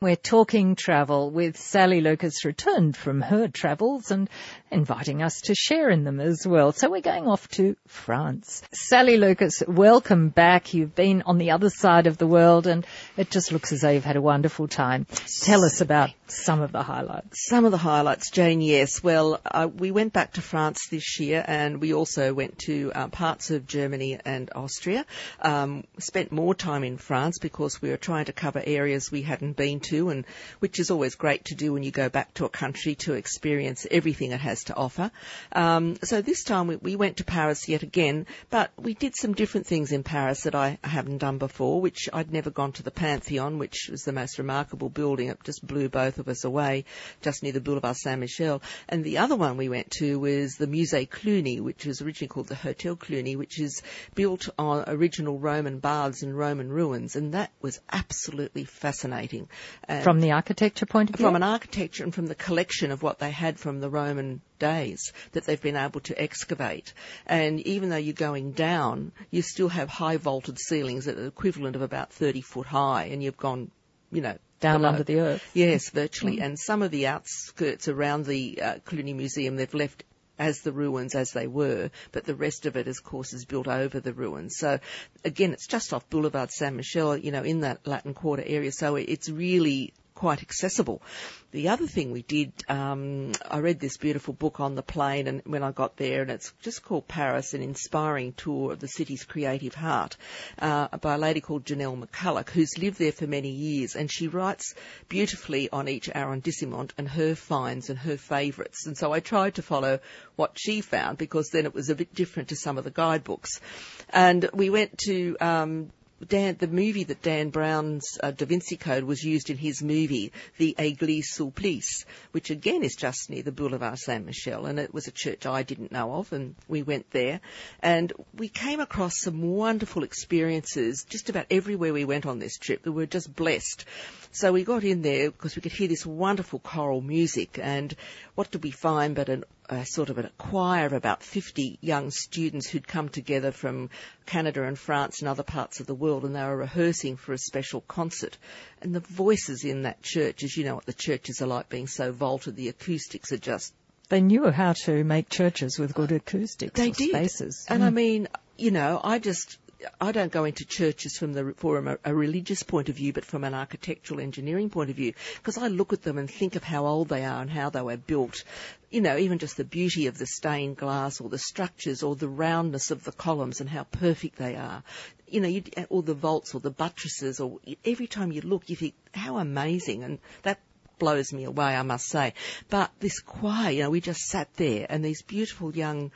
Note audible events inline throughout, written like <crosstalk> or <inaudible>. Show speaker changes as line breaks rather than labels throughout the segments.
We're talking travel with Sally Lucas returned from her travels and inviting us to share in them as well. So we're going off to France. Sally Lucas, welcome back. You've been on the other side of the world and it just looks as though you've had a wonderful time. Tell us about some of the highlights.
Some of the highlights, Jane, yes. Well, uh, we went back to France this year and we also went to uh, parts of Germany and Austria. Um, spent more time in France because we were trying to cover areas we hadn't been to and which is always great to do when you go back to a country to experience everything it has to offer. Um, so this time we, we went to Paris yet again, but we did some different things in Paris that I haven't done before, which I'd never gone to the Pantheon, which was the most remarkable building. It just blew both of us away, just near the Boulevard Saint-Michel. And the other one we went to was the Musée Cluny, which was originally called the Hotel Cluny, which is built on original Roman baths and Roman ruins, and that was absolutely fascinating.
And from the architecture point of view?
From an architecture and from the collection of what they had from the Roman days that they've been able to excavate. And even though you're going down, you still have high vaulted ceilings that are equivalent of about 30 foot high, and you've gone, you know,
down below. under the earth.
Yes, virtually. Mm. And some of the outskirts around the uh, Cluny Museum, they've left as the ruins as they were, but the rest of it, of course, is built over the ruins. So again, it's just off Boulevard Saint Michel, you know, in that Latin Quarter area. So it's really quite accessible. The other thing we did, um, I read this beautiful book on the plane and when I got there, and it's just called Paris, an inspiring tour of the city's creative heart, uh, by a lady called Janelle McCulloch, who's lived there for many years, and she writes beautifully on each arrondissement and her finds and her favourites. And so I tried to follow what she found because then it was a bit different to some of the guidebooks. And we went to um, Dan, the movie that Dan Brown's uh, Da Vinci Code was used in his movie, The Église Sulpice, which again is just near the Boulevard Saint Michel, and it was a church I didn't know of, and we went there, and we came across some wonderful experiences just about everywhere we went on this trip. We were just blessed. So we got in there because we could hear this wonderful choral music, and what did we find but an, a sort of a choir of about 50 young students who'd come together from Canada and France and other parts of the world, and they were rehearsing for a special concert. And the voices in that church, as you know what the churches are like being so vaulted, the acoustics are just
they knew how to make churches with good acoustics
they
did. spaces.
And mm. I mean, you know, I just I don't go into churches from the from a, a, religious point of view, but from an architectural engineering point of view, because I look at them and think of how old they are and how they were built. You know, even just the beauty of the stained glass, or the structures, or the roundness of the columns, and how perfect they are. You know, or the vaults, or the buttresses, or every time you look, you think how amazing, and that blows me away, I must say. But this choir, you know, we just sat there, and these beautiful young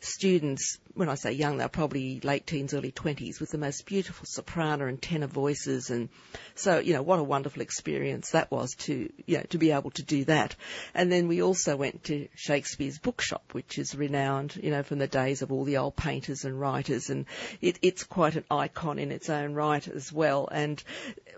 students, when I say young, they're probably late teens, early 20s, with the most beautiful soprano and tenor voices. And so, you know, what a wonderful experience that was to, you know, to be able to do that. And then we also went to Shakespeare's bookshop, which is renowned, you know, from the days of all the old painters and writers. And it, it's quite an icon in its own right as well. And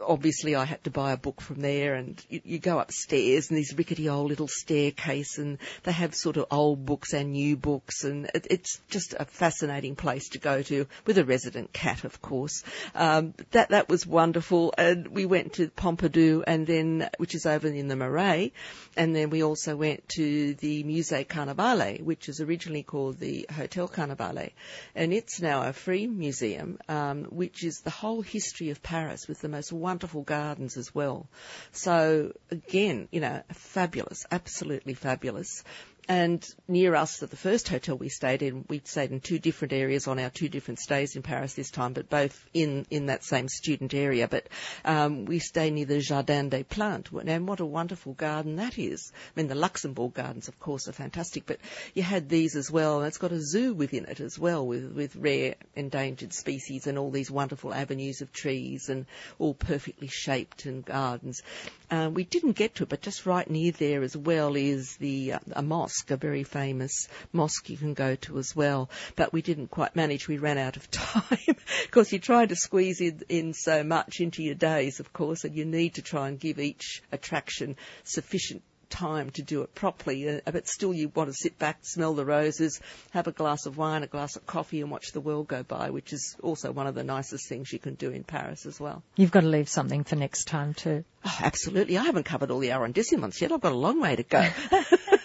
obviously I had to buy a book from there and you, you go upstairs and these rickety old little staircase and they have sort of old books and new books and it, it's just a fascinating place to go to with a resident cat, of course. Um, that that was wonderful, and we went to Pompidou, and then which is over in the Marais, and then we also went to the Musée Carnavalet, which is originally called the Hotel Carnavalet, and it's now a free museum, um, which is the whole history of Paris with the most wonderful gardens as well. So again, you know, fabulous, absolutely fabulous. And near us, at the first hotel we stayed in, we stayed in two different areas on our two different stays in Paris this time, but both in, in that same student area. But um, we stayed near the Jardin des Plantes, and what a wonderful garden that is. I mean, the Luxembourg gardens, of course, are fantastic, but you had these as well, and it's got a zoo within it as well, with, with rare endangered species and all these wonderful avenues of trees and all perfectly shaped and gardens. Uh, we didn't get to it, but just right near there as well is the uh, a mosque mosque, a very famous mosque you can go to as well. But we didn't quite manage. We ran out of <laughs> time because you try to squeeze in, in so much into your days, of course, and you need to try and give each attraction sufficient time to do it properly, uh, but still you want to sit back, smell the roses, have a glass of wine, a glass of coffee, and watch the world go by, which is also one of the nicest things you can do in Paris as well.
You've got to leave something for next time too.
Oh, absolutely. I haven't covered all the arrondissements yet. I've got a long way to go. <laughs>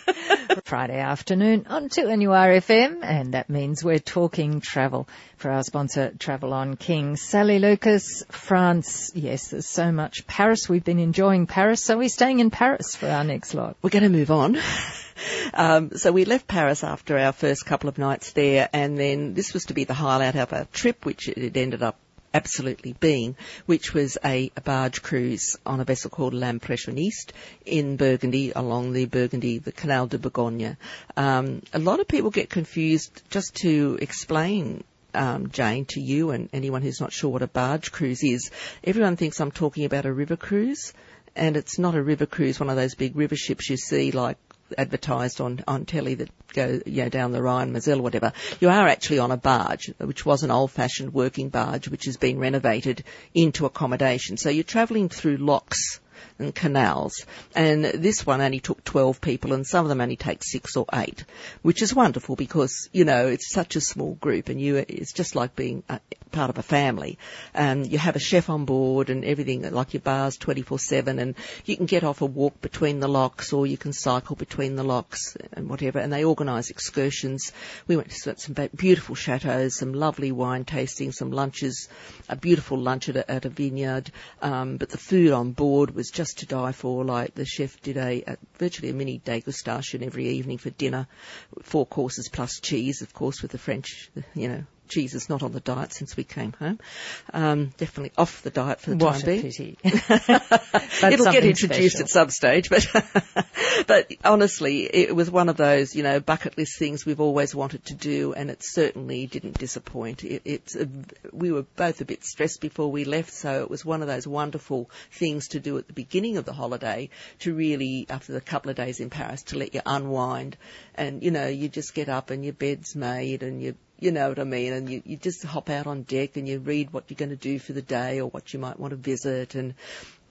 Friday afternoon on 2NURFM, and that means we're talking travel for our sponsor, Travel on King. Sally Lucas, France. Yes, there's so much. Paris, we've been enjoying Paris, so we're staying in Paris for our next lot.
We're going to move on. <laughs> Um, so we left Paris after our first couple of nights there, and then this was to be the highlight of our trip, which it ended up absolutely being, which was a, a barge cruise on a vessel called L'Impressionniste in Burgundy along the Burgundy, the Canal de Bourgogne. Um, a lot of people get confused just to explain um, Jane, to you and anyone who's not sure what a barge cruise is. Everyone thinks I'm talking about a river cruise, and it's not a river cruise, one of those big river ships you see like advertised on, on telly that go you know, down the Rhine, Moselle, whatever. You are actually on a barge, which was an old-fashioned working barge, which has been renovated into accommodation. So you're travelling through locks and canals. And this one only took 12 people and some of them only take six or eight, which is wonderful because, you know, it's such a small group and you, it's just like being a, part of a family. Um, you have a chef on board and everything, like your bars 24-7 and you can get off a walk between the locks or you can cycle between the locks and whatever. And they organise excursions. We went to some beautiful chateaus, some lovely wine tasting, some lunches, a beautiful lunch at a, at a vineyard. Um, but the food on board was just to die for. Like the chef did a, a virtually a mini degustation every evening for dinner, four courses plus cheese, of course, with the French, you know, is not on the diet since we came home. Um, definitely off the diet for the
what
time being.
pity. <laughs>
It'll get introduced
special.
at some stage, but <laughs> but honestly, it was one of those you know bucket list things we've always wanted to do, and it certainly didn't disappoint. It, it's a, we were both a bit stressed before we left, so it was one of those wonderful things to do at the beginning of the holiday to really, after the couple of days in Paris, to let you unwind, and you know you just get up and your bed's made and you you know what I mean? And you, you just hop out on deck and you read what you're going to do for the day or what you might want to visit and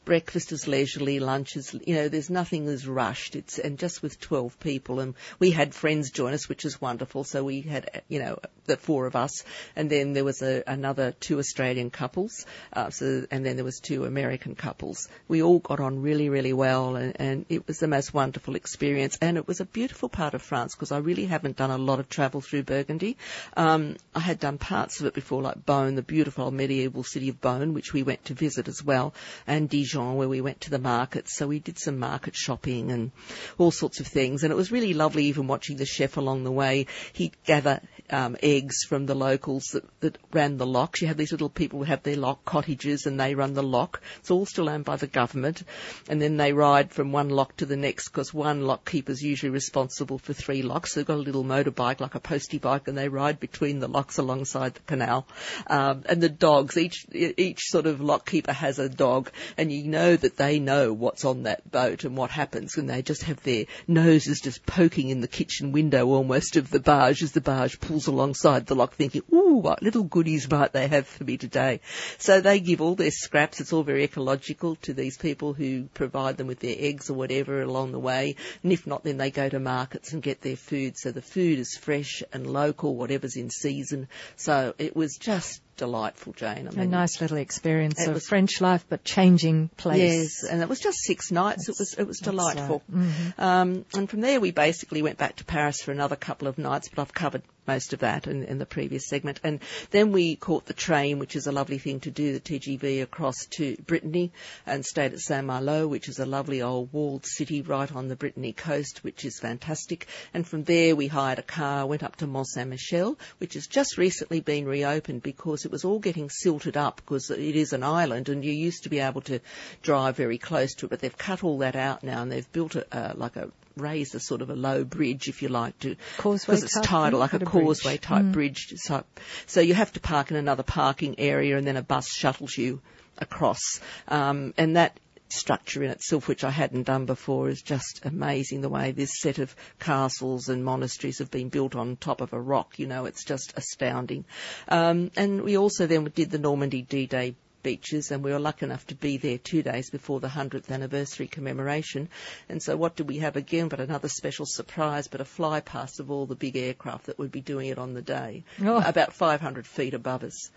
breakfast is leisurely, lunch is, you know, there's nothing that's rushed. It's, and just with 12 people and we had friends join us, which is wonderful. So we had, you know, the four of us and then there was a, another two Australian couples, uh, so, and then there was two American couples. We all got on really, really well and, and it was the most wonderful experience and it was a beautiful part of France because I really haven't done a lot of travel through Burgundy. Um, I had done parts of it before like Beaune, the beautiful medieval city of Beaune, which we went to visit as well, and Dijon where we went to the markets. So we did some market shopping and all sorts of things. And it was really lovely even watching the chef along the way. He'd gather um, eggs from the locals that, that ran the locks. You have these little people who have their lock cottages and they run the lock. It's all still owned by the government. And then they ride from one lock to the next because one lock keeper's usually responsible for three locks. So they've got a little motorbike like a postie bike and they ride between the locks alongside the canal. Um, and the dogs, each, each sort of lock keeper has a dog and you know that they know what's on that boat and what happens and they just have their noses just poking in the kitchen window almost of the barge as the barge pulls alongside the lock thinking, ooh, what little goodies might they have for me today? So they give all their scraps. It's all very ecological to these people who provide them with their eggs or whatever along the way. And if not, then they go to markets and get their food. So the food is fresh and local, whatever's in season. So it was just delightful, Jane. I
A
mean,
nice little experience of French life, but changing place.
Yes, and it was just six nights. it was it was
That's,
delightful.
mhm.
Um, and from there, we basically went back to Paris for another couple of nights, but I've covered most of that in, in the previous segment. And then we caught the train, which is a lovely thing to do, the TGV across to Brittany, and stayed at Saint Malo, which is a lovely old walled city right on the Brittany coast, which is fantastic. And from there, we hired a car, went up to Mont Saint Michel, which has just recently been reopened because it was all getting silted up because it is an island, and you used to be able to drive very close to it, but they've cut all that out now, and they've built a, uh, like a raised a sort of a low bridge, if you like, to
Causeway
because it's tidal, like a
Not a bridge.
causeway type
Mm.
bridge. So, so you have to park in another parking area, and then a bus shuttles you across, um, and that structure in itself, which I hadn't done before, is just amazing. The way this set of castles and monasteries have been built on top of a rock, you know, it's just astounding. Um, and we also then did the Normandy D-Day beaches, and we were lucky enough to be there two days before the 100th anniversary commemoration. And so, what did we have again but another special surprise, but a fly past of all the big aircraft that would be doing it on the day,
Oh.
about 500 feet above us.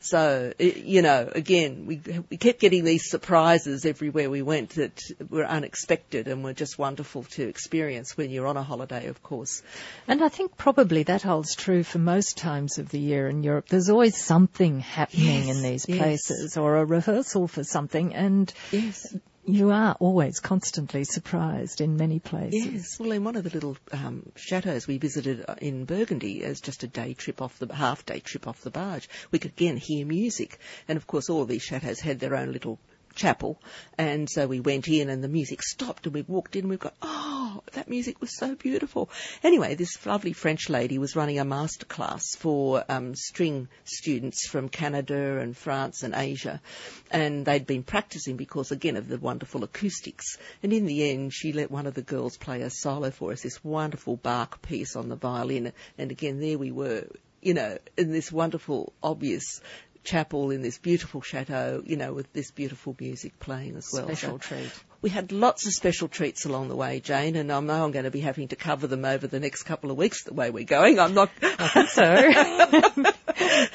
So, you know, again, we, we kept getting these surprises everywhere we went that were unexpected and were just wonderful to experience when you're on a holiday, of course.
And I think probably that holds true for most times of the year in Europe. There's always something happening
Yes,
in these
yes.
places or a rehearsal for something and
Yes.
You are always constantly surprised in many places.
Yes, well, in one of the little um, chateaus we visited uh, in Burgundy as just a day trip off the half day trip off the barge, we could again hear music, and of course all of these chateaus had their own little chapel, and so we went in and the music stopped and we walked in and we've got oh that music was so beautiful. Anyway, this lovely French lady was running a master class for um, string students from Canada and France and Asia, and they'd been practicing because again of the wonderful acoustics. And in the end, she let one of the girls play a solo for us, this wonderful Bach piece on the violin, and again there we were, you know, in this wonderful obvious chapel in this beautiful chateau, you know, with this beautiful music playing as well.
Special
So
treat.
We had lots of special treats along the way, Jane, and I know I'm going to be having to cover them over the next couple of weeks the way we're going. I'm not. <laughs>
So, <laughs>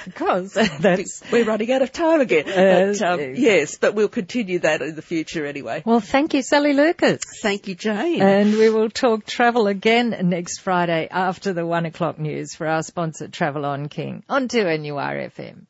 because that's
we're running out of time again.
Uh,
but, um, yes, but we'll continue that in the future anyway.
well. Thank you, Sally Lucas.
Thank you, Jane.
And we will talk travel again next Friday after the one o'clock news for our sponsor Travel on King on 2NURFM.